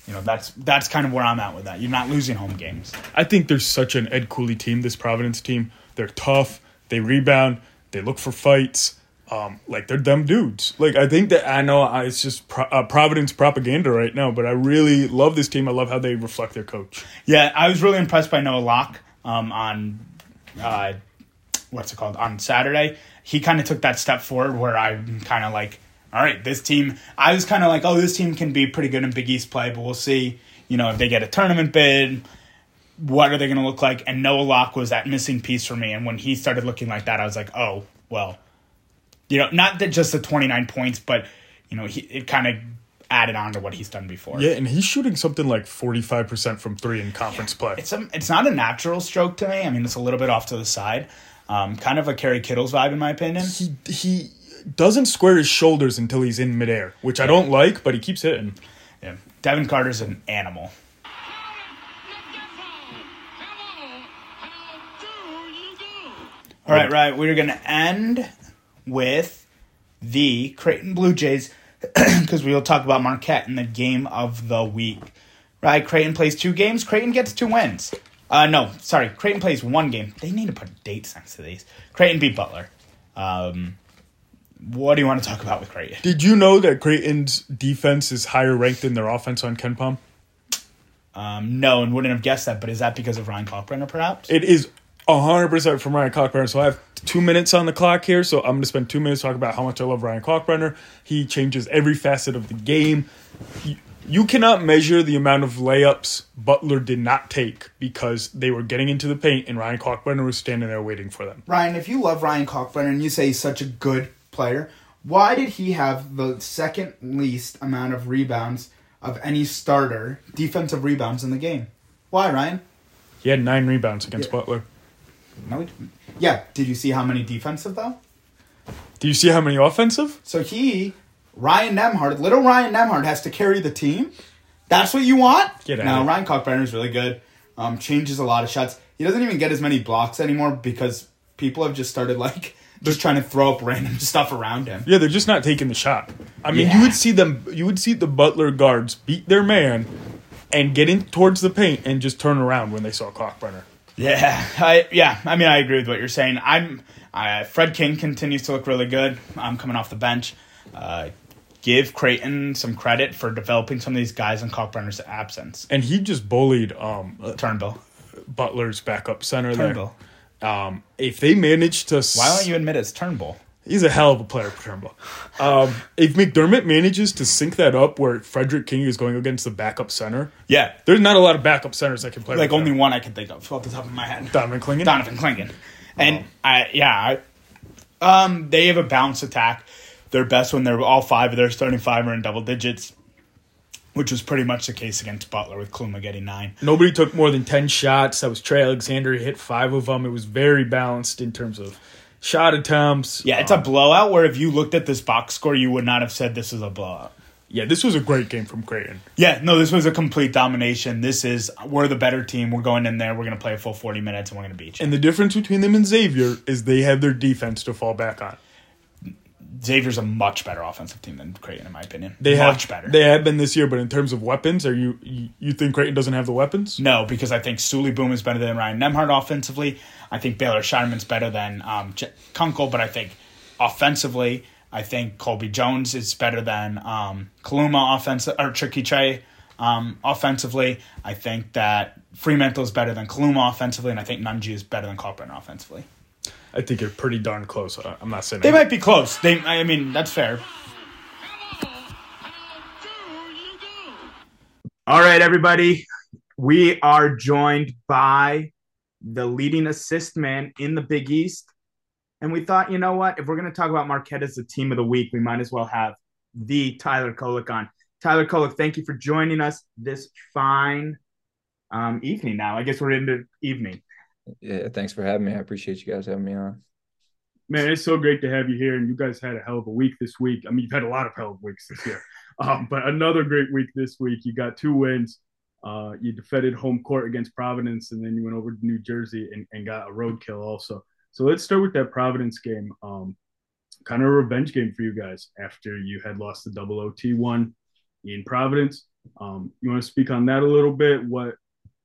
You know, that's that's kind of where I'm at with that. You're not losing home games. I think there's such an Ed Cooley team, this Providence team. They're tough. They rebound. They look for fights. Um, like they're dumb dudes. Like I think that I know I, it's just pro, uh, Providence propaganda right now, but I really love this team. I love how they reflect their coach. Yeah, I was really impressed by Noah Locke um, on uh, what's it called on Saturday. He kind of took that step forward where I'm kind of like, all right, this team. I was kind of like, oh, this team can be pretty good in Big East play, but we'll see. You know, if they get a tournament bid, what are they going to look like? And Noah Locke was that missing piece for me. And when he started looking like that, I was like, oh, well, you know, not that just the 29 points, but you know, he, it kind of added on to what he's done before. Yeah, and he's shooting something like 45% from three in conference play. it's a, it's not a natural stroke to me. I mean, it's a little bit off to the side. Um, kind of a Kerry Kittles vibe, in my opinion. he he doesn't square his shoulders until he's in midair, which I don't like, but he keeps hitting. Yeah. Devin Carter's an animal. All right, right. We're going to end with the Creighton Blue Jays because we will talk about Marquette in the game of the week. Right, Creighton plays two games. Creighton gets two wins. Uh, no, sorry. Creighton plays one game. They need to put dates next to these. Creighton beat Butler. Um, what do you want to talk about with Creighton? Did you know that Creighton's defense is higher ranked than their offense on KenPom? Um, no, and wouldn't have guessed that. But is that because of Ryan Kalkbrenner, perhaps? It is hundred percent from Ryan Kalkbrenner. So I have two minutes on the clock here. So I'm going to spend two minutes talking about how much I love Ryan Kalkbrenner. He changes every facet of the game. He, you cannot measure the amount of layups Butler did not take because they were getting into the paint and Ryan Kalkbrenner was standing there waiting for them. Ryan, if you love Ryan Kalkbrenner and you say he's such a good player, why did he have the second least amount of rebounds of any starter defensive rebounds in the game? Why, Ryan? He had nine rebounds against Yeah. Butler. No, he didn't. Yeah. Did you see how many defensive though? Do you see how many offensive? So he, Ryan Nembhard, little Ryan Nembhard, has to carry the team. That's what you want. Get out now Ryan Kalkbrenner is really good. Um, changes a lot of shots. He doesn't even get as many blocks anymore because people have just started like just trying to throw up random stuff around him. Yeah, they're just not taking the shot. I mean, Yeah. you would see them. You would see the Butler guards beat their man and get in towards the paint and just turn around when they saw Kalkbrenner. Yeah, I yeah. I mean, I agree with what you're saying. I'm uh, Fred King continues to look really good. I'm coming off the bench. Uh, give Creighton some credit for developing some of these guys in Kalkbrenner's absence. And he just bullied um, Turnbull, Butler's backup center Turnbull. there. Um, if they manage to, Why don't you admit it's Turnbull? He's a hell of a player, Turnbull. Um, if McDermott manages to sync that up where Frederick King is going against the backup center, Yeah, there's not a lot of backup centers that can play. like only one I can think of off the top of my head. Donovan Clingan. Donovan Clingan. And I yeah, I, um, they have a balanced attack. They're best when they're all five of their starting five are in double digits, which was pretty much the case against Butler with Kaluma getting nine. Nobody took more than 10 shots. That was Trey Alexander. He hit five of them. It was very balanced in terms of shot attempts. Yeah, it's a um, blowout where if you looked at this box score, you would not have said this is a blowout. Yeah, this was a great game from Creighton. Yeah, no, this was a complete domination. This is we're the better team. We're going in there. We're going to play a full forty minutes, and we're going to beat you. And the difference between them and Xavier is they have their defense to fall back on. Xavier's a much better offensive team than Creighton, in my opinion. They much have better. They have been this year, but in terms of weapons, are you you, think Creighton doesn't have the weapons? No, because I think Souley Boum is better than Ryan Nemhard offensively. I think Baylor Scheierman's better than um, J- Kunkel, but I think offensively, I think Colby Jones is better than um, Kaluma offensive or Tricky Trey um, offensively. I think that Freemantle is better than Kaluma offensively, and I think Nunge is better than Kalkbrenner offensively. I think you're pretty darn close. I- I'm not saying They might be close. They, I mean, that's fair. All right, everybody. We are joined by the leading assist man in the Big East. And we thought, you know what? If we're going to talk about Marquette as the team of the week, we might as well have the Tyler Kolek on. Tyler Kolek, thank you for joining us this fine um, evening now. I guess we're into evening. Yeah, thanks for having me. I appreciate you guys having me on. Man, it's so great to have you here, and you guys had a hell of a week this week. I mean, you've had a lot of hell of weeks this year, um, but another great week this week. You got two wins. Uh, you defended home court against Providence, and then you went over to New Jersey and, and got a roadkill also. So let's start with that Providence game. Um, kind of a revenge game for you guys after you had lost the double OT one in Providence. Um, you want to speak on that a little bit? What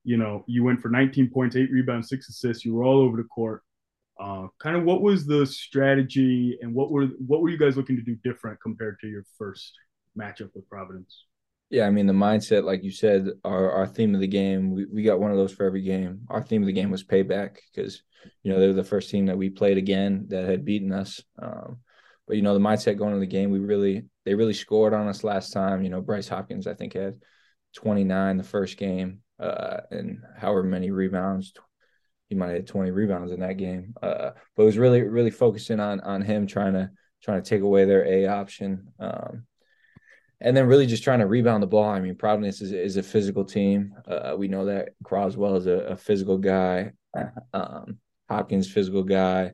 you know, you went for 19 points, eight rebounds, six assists. You were all over the court. Uh, kind of what was the strategy and what were what were you guys looking to do different compared to your first matchup with Providence? Yeah, I mean the mindset, like you said, our our theme of the game. We we got one of those for every game. Our theme of the game was payback because you know they were the first team that we played again that had beaten us. Um, but you know the mindset going into the game, we really they really scored on us last time. You know Bryce Hopkins, I think had 29 the first game, uh, and however many rebounds. He might have 20 rebounds in that game. Uh, but it was really really focusing on on him trying to trying to take away their A option. Um, and then really just trying to rebound the ball. I mean, Providence is, is a physical team. Uh, we know that Croswell is a, a physical guy. Um, Hopkins, physical guy.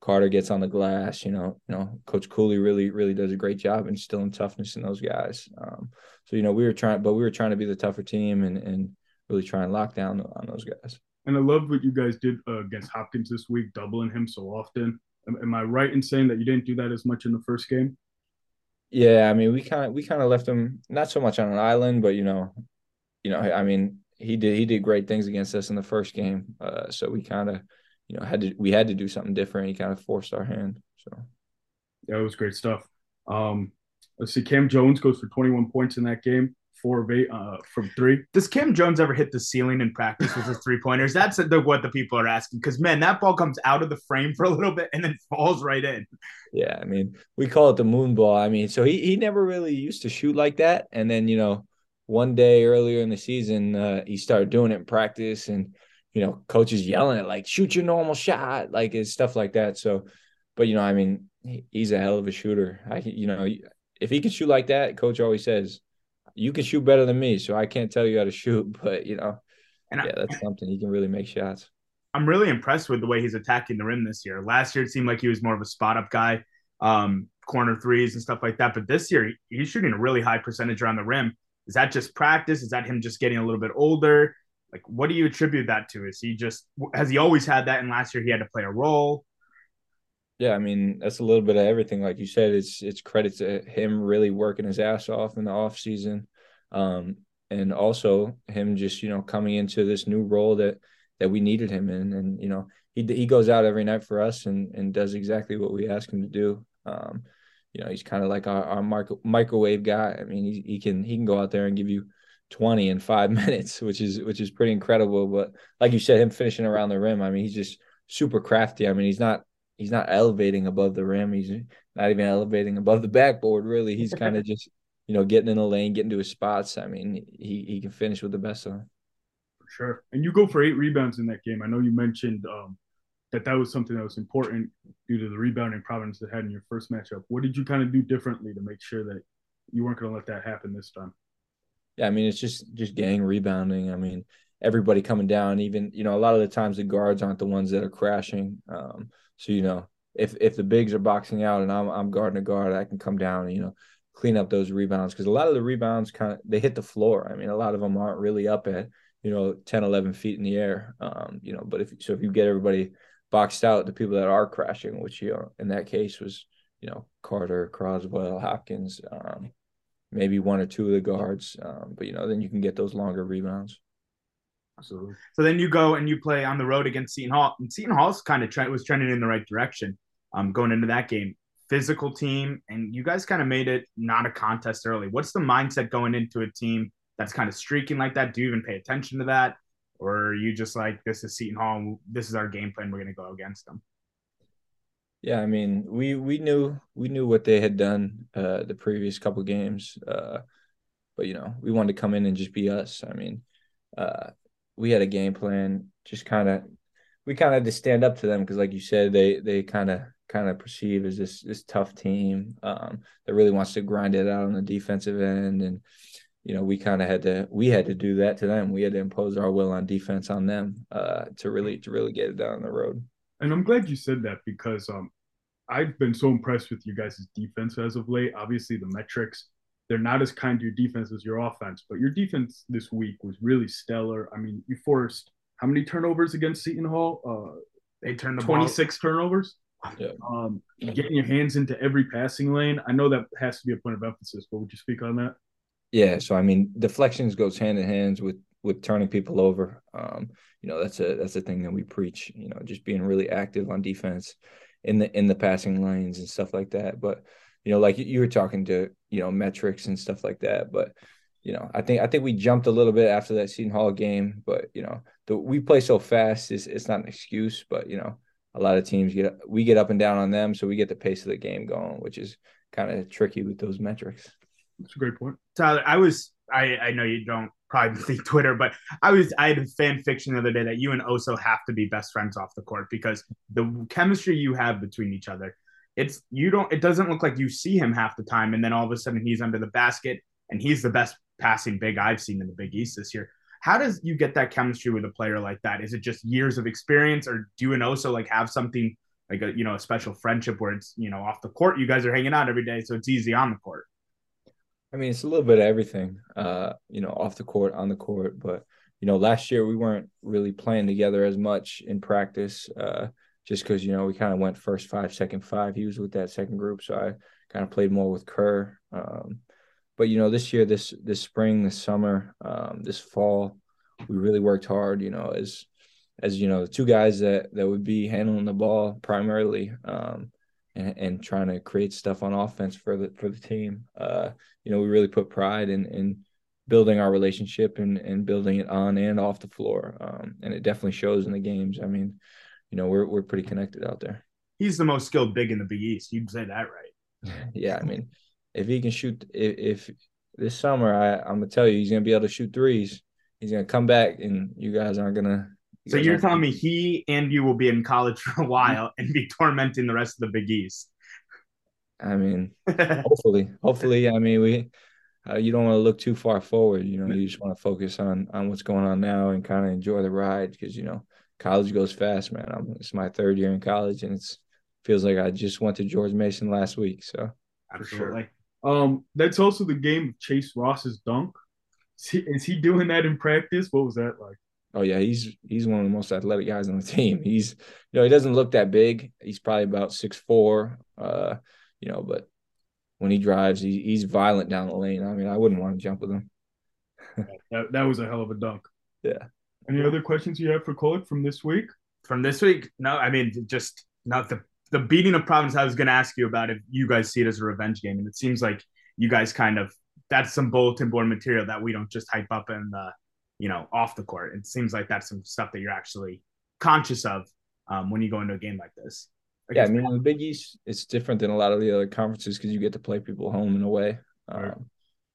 Carter gets on the glass. You know, you know, Coach Cooley really, really does a great job instilling toughness in those guys. Um, so you know, we were trying, but we were trying to be the tougher team and and really try and lock down on those guys. And I love what you guys did uh, against Hopkins this week, doubling him so often. Am, am I right in saying that you didn't do that as much in the first game? Yeah, I mean, we kind of we kind of left him not so much on an island, but you know, you know, I mean, he did he did great things against us in the first game. Uh, so we kind of, you know, had to we had to do something different. He kind of forced our hand. So Yeah, it was great stuff. Um, let's see, Cam Jones goes for 21 points in that game, four uh, from three. Does Cam Jones ever hit the ceiling in practice with his three pointers? That's the, what the people are asking. Because man, that ball comes out of the frame for a little bit and then falls right in. Yeah, I mean, we call it the moon ball. I mean, so he he never really used to shoot like that, and then you know, one day earlier in the season, uh, he started doing it in practice, and you know, coaches yelling at like shoot your normal shot, like it's stuff like that. So, but you know, I mean, he's a hell of a shooter. I you know, if he can shoot like that, coach always says you can shoot better than me, so I can't tell you how to shoot, but you know, and yeah, I, that's something he can really make shots. I'm really impressed with the way he's attacking the rim this year. Last year it seemed like he was more of a spot up guy, um, corner threes and stuff like that. But this year he's shooting a really high percentage around the rim. Is that just practice? Is that him just getting a little bit older? Like, what do you attribute that to? Is he just has he always had that? And last year he had to play a role. Yeah, I mean that's a little bit of everything. Like you said, it's it's credit to him really working his ass off in the off season, um, and also him just you know coming into this new role that that we needed him in, and you know he he goes out every night for us and and does exactly what we ask him to do. Um, you know he's kind of like our, our micro, microwave guy. I mean he he can he can go out there and give you 20 in five minutes, which is which is pretty incredible. But like you said, him finishing around the rim, I mean he's just super crafty. I mean he's not he's not elevating above the rim. He's not even elevating above the backboard. Really, he's kind of just you know getting in the lane, getting to his spots. I mean, he he can finish with the best of them. For sure. And you go for eight rebounds in that game. I know you mentioned um, that that was something that was important due to the rebounding problems that had in your first matchup. What did you kind of do differently to make sure that you weren't going to let that happen this time? Yeah, I mean it's just just gang rebounding. I mean everybody coming down. Even you know a lot of the times the guards aren't the ones that are crashing. Um, so you know, if if the bigs are boxing out and I'm I'm guarding a guard, I can come down and you know clean up those rebounds because a lot of the rebounds kind of they hit the floor. I mean, a lot of them aren't really up at you know 10, 11 feet in the air. Um, you know, but if so, if you get everybody boxed out, the people that are crashing, which you know in that case was you know Carter, Croswell, Hopkins, um, maybe one or two of the guards. Um, but you know, then you can get those longer rebounds. Absolutely. So then you go and you play on the road against Seton Hall. And Seton Hall's kind of tre- was trending in the right direction um, going into that game. Physical team, and you guys kind of made it not a contest early. What's the mindset going into a team that's kind of streaking like that? Do you even pay attention to that? Or are you just like, this is Seton Hall, this is our game plan, we're going to go against them? Yeah, I mean, we we knew we knew what they had done uh, the previous couple games, uh, but you know, we wanted to come in and just be us. I mean, uh, we had a game plan. Just kind of, we kind of had to stand up to them because, like you said, they they kind of kind of perceive as this this tough team um, that really wants to grind it out on the defensive end, and you know we kind of had to we had to do that to them. We had to impose our will on defense on them uh, to really to really get it down the road. And I'm glad you said that because um, I've been so impressed with you guys' defense as of late. Obviously, the metrics they're not as kind to your defense as your offense. But your defense this week was really stellar. I mean, you forced how many turnovers against Seton Hall? Uh, they turned the 26 ball. turnovers. Yeah. Um, getting your hands into every passing lane. I know that has to be a point of emphasis, but would you speak on that? Yeah. So I mean, deflections goes hand in hand with with turning people over. Um, you know, that's a that's a thing that we preach. You know, just being really active on defense in the in the passing lanes and stuff like that. But you know, like you were talking to, you know, metrics and stuff like that. But, you know, I think I think we jumped a little bit after that Seton Hall game. But, you know, the, we play so fast it's not an excuse, but you know, a lot of teams get we get up and down on them, so we get the pace of the game going, which is kind of tricky with those metrics. That's a great point. Tyler, I was I, I know you don't probably Twitter, but I was I had a fan fiction the other day that you and Oso have to be best friends off the court because the chemistry you have between each other it's you don't it doesn't look like you see him half the time and then all of a sudden he's under the basket and he's the best passing big I've seen in the Big East this year. How does you get that chemistry with a player like that? Is it just years of experience or do you and also like have something like a you know a special friendship where it's you know off the court you guys are hanging out every day so it's easy on the court? I mean, it's a little bit of everything, uh, you know, off the court, on the court. But, you know, last year we weren't really playing together as much in practice. Uh, just because you know we kind of went first five, second five. He was with that second group, so I kind of played more with Kur. Um, but you know, this year, this this spring, this summer, um, this fall, we really worked hard. You know, as as you know, the two guys that that would be handling the ball primarily, um, and, and trying to create stuff on offense for the for the team. Uh, you know, we really put pride in in building our relationship and and building it on and off the floor. Um, and it definitely shows in the games. I mean, you know, we're we're pretty connected out there. He's the most skilled big in the Big East. You'd say that right. yeah, I mean, if he can shoot, if, if this summer, I, I'm gonna tell you, he's gonna be able to shoot threes. He's gonna come back, and you guys aren't gonna. You So you're telling me he and you will be in college for a while and be tormenting the rest of the Big East. I mean, hopefully, hopefully, I mean, we. Uh, you don't want to look too far forward. You know, you just want to focus on on what's going on now and kind of enjoy the ride because you know college goes fast, man. I'm, it's my third year in college, and it feels like I just went to George Mason last week. So Absolutely. Um, that's also the game of Chase Ross's dunk. Is he, is he doing that in practice? What was that like? Oh yeah, he's he's one of the most athletic guys on the team. He's you know he doesn't look that big. He's probably about six four. Uh, you know, but when he drives, he, he's violent down the lane. I mean, I wouldn't want to jump with him. That, that was a hell of a dunk. Yeah. Any other questions you have for Kolek from this week? From this week, no, I mean just not the the beating of Providence. I was going to ask you about if you guys see it as a revenge game, and it seems like you guys kind of that's some bulletin board material that we don't just hype up in the you know off the court. It seems like that's some stuff that you're actually conscious of um, when you go into a game like this. Yeah, I mean, in the Big East, it's different than a lot of the other conferences because you get to play people home and away. Um, Right.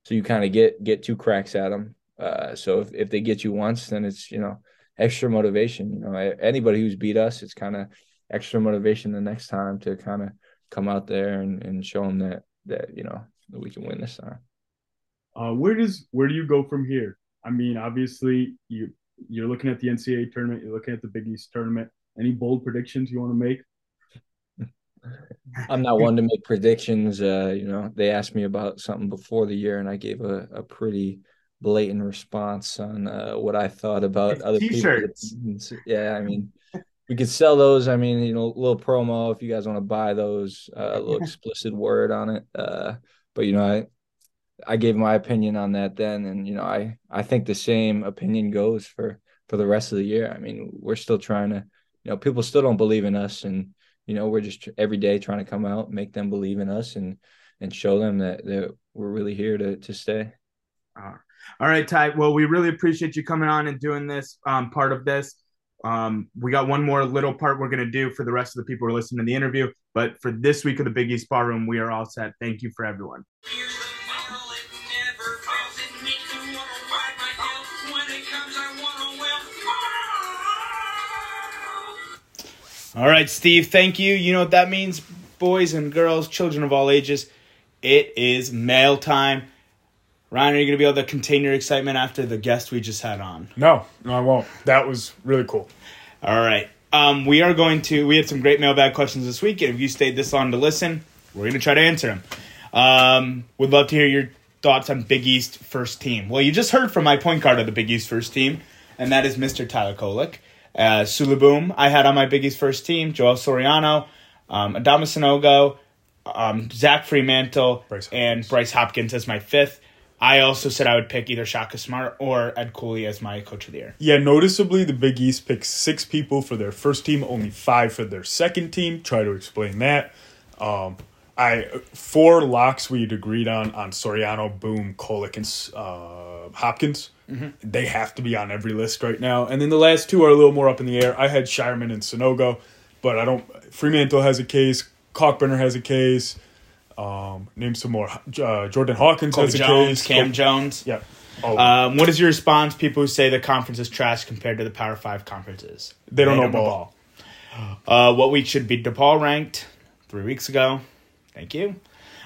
So you kind of get get two cracks at them. Uh, so if, if they get you once, then it's you know extra motivation. You know, anybody who's beat us, it's kind of extra motivation the next time to kind of come out there and, and show them that that you know that we can win this time. Uh, where does where do you go from here? I mean, obviously you you're looking at the NCAA tournament, you're looking at the Big East tournament. Any bold predictions you want to make? I'm not one to make predictions. Uh, you know, they asked me about something before the year, and I gave a, a pretty blatant response on uh, what I thought about It's other t-shirts. people. Yeah, I mean, we could sell those. I mean, you know, a little promo if you guys want to buy those. Uh, a little explicit word on it. Uh, but you know, I I gave my opinion on that then, and you know, I I think the same opinion goes for for the rest of the year. I mean, we're still trying to, you know, people still don't believe in us, and you know, we're just every day trying to come out, make them believe in us, and and show them that that we're really here to to stay. Uh, all right, Ty. Well, we really appreciate you coming on and doing this um, part of this. Um, we got one more little part we're going to do for the rest of the people who are listening to the interview. But for this week of the Big East Barroom, we are all set. Thank you for everyone. All right, Steve. Thank you. You know what that means, boys and girls, children of all ages. It is mail time. Ryan, are you going to be able to contain your excitement after the guest we just had on? No, no, I won't. That was really cool. All right. Um, we are going to. We had some great mailbag questions this week, and if you stayed this long to listen, we're going to try to answer them. Um, would love to hear your thoughts on Big East first team. Well, you just heard from my point guard of the Big East first team, and that is Mr. Tyler Kolek. Uh, Souley Boum, I had on my Big East first team. Joel Soriano, um, Adama Sanogo, um, Zach Freemantle, Bryce and Bryce Hopkins as my fifth. I also said I would pick either Shaka Smart or Ed Cooley as my coach of the year. Yeah, noticeably, the Big East picked six people for their first team, only five for their second team. Try to explain that. Um, I four locks we'd agreed on on Soriano, Boom, Kolek, and uh, Hopkins. They have to be on every list right now. And then the last two are a little more up in the air. I had Scheierman and Sanogo, but I don't. Freemantle has a case. Kalkbrenner has a case. Um, name some more. Uh, Jordan Hawkins Kobe has a Jones, case. Cam Col- Jones. Yeah. Oh, Um, what is your response? People who say the conference is trash compared to the Power Five conferences. They don't know ball. Uh, what week should be DePaul ranked? Three weeks ago. Thank you.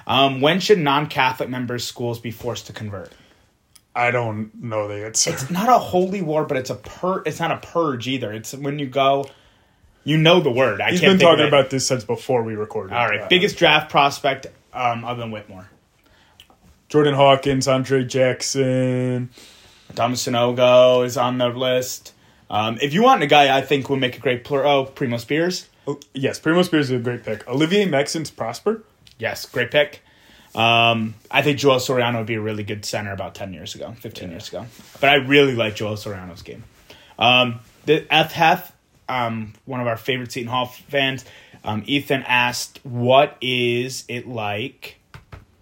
Um, when should non-Catholic members schools be forced to convert? I don't know the answer. It's not a holy war, but it's a pur. It's not a purge either. It's when you go. You know the word. I He's can't been talking about this since before we recorded. All right, Uh, biggest draft prospect um, other than Whitmore. Jordan Hawkins, Andre Jackson. Thomas Sanogo is on the list. Um, if you want a guy I think would make a great player, oh, Primo Spears. Oh, yes, Primo Spears is a great pick. Olivier Maxence Prosper. Yes, great pick. Um, I think Joel Soriano would be a really good center about 10 years ago, 15 years ago. But I really like Joel Soriano's game. Um, the F Hef, um, one of our favorite Seton Hall fans, um, Ethan asked, What is it like?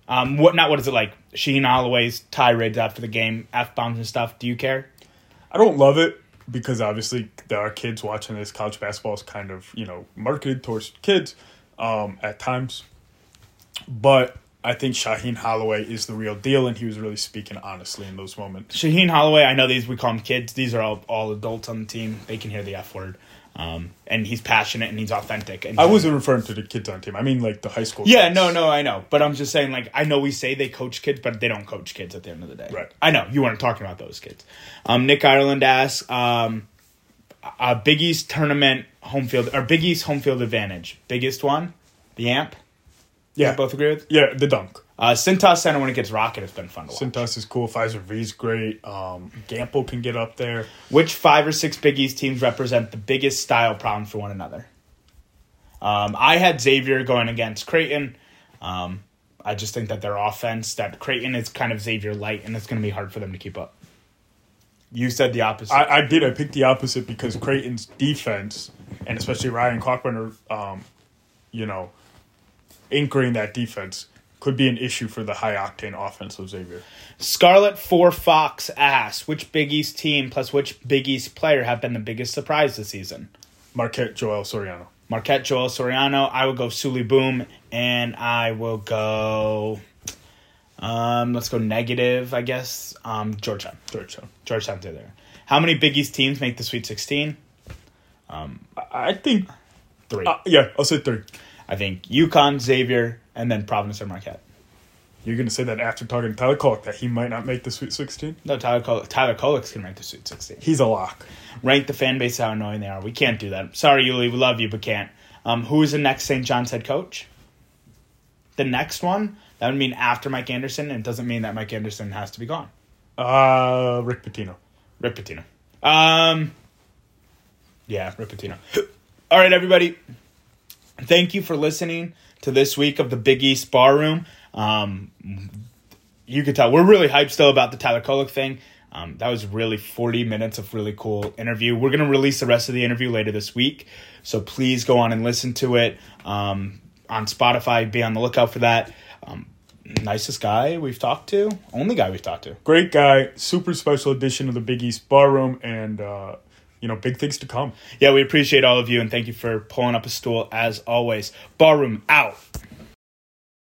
Um, what not? What is it like? Shaheen Holloway's tirades after the game, f bombs and stuff. Do you care? I don't love it because obviously there are kids watching this. College basketball is kind of you know marketed towards kids um, at times, but I think Shaheen Holloway is the real deal, and he was really speaking honestly in those moments. Shaheen Holloway, I know these we call them kids. These are all, all adults on the team. They can hear the F word. Um, and he's passionate and he's authentic. And I wasn't referring to the kids on team. I mean like the high school. Yeah, kids. no, no, I know. But I'm just saying, like, I know we say they coach kids, but they don't coach kids at the end of the day. Right. I know. You weren't talking about those kids. Um, Nick Ireland asks, um, uh, Big East tournament home field, or Big East home field advantage. Biggest one? The AMP? Yeah, You both agree with? yeah, the dunk. Uh, Cintas Center when it gets rocket has been fun to watch. Cintas is cool. Fiserv is great. Um, Gampel can get up there. Which five or six Big East teams represent the biggest style problem for one another? Um, I had Xavier going against Creighton. Um, I just think that their offense, that Creighton is kind of Xavier light, and it's going to be hard for them to keep up. You said the opposite. I, I did. I picked the opposite because Creighton's defense, and especially Ryan Cochran, um, you know, anchoring that defense could be an issue for the high octane offense of Xavier. Scarlet Four Fox asks, which Big East team plus which Big East player have been the biggest surprise this season? Marquette Joel Soriano. Marquette Joel Soriano. I will go Souley Boum, and I will go. Um, let's go negative, I guess. Um, Georgetown. Georgetown. Georgetown's there. How many Big East teams make the Sweet 16? I- I think, Three. uh, yeah, I'll say three. I think UConn, Xavier, and then Providence or Marquette. You're going to say that after talking to Tyler Kolek that he might not make the Sweet 16? No, Tyler, Col- Tyler Kolix can rank the Sweet 16. He's a lock. Rank the fan base how annoying they are. We can't do that. Sorry, Yuli, we love you, but can't. Um, who is the next St. John's head coach? The next one? That would mean after Mike Anderson, and it doesn't mean that Mike Anderson has to be gone. Uh, Rick Pitino. Rick Pitino. Um, yeah, Rick Pitino. All right, everybody. Thank you for listening to this week of the Big East Bar Room. Um, you can tell we're really hyped still about the Tyler Kolek thing. Um, that was really 40 minutes of really cool interview. We're going to release the rest of the interview later this week. So please go on and listen to it um, on Spotify. Be on the lookout for that. Um, nicest guy we've talked to. Only guy we've talked to. Great guy. Super special edition of the Big East Bar Room. And, uh, you know, big things to come. Yeah, we appreciate all of you and thank you for pulling up a stool as always. Barroom out.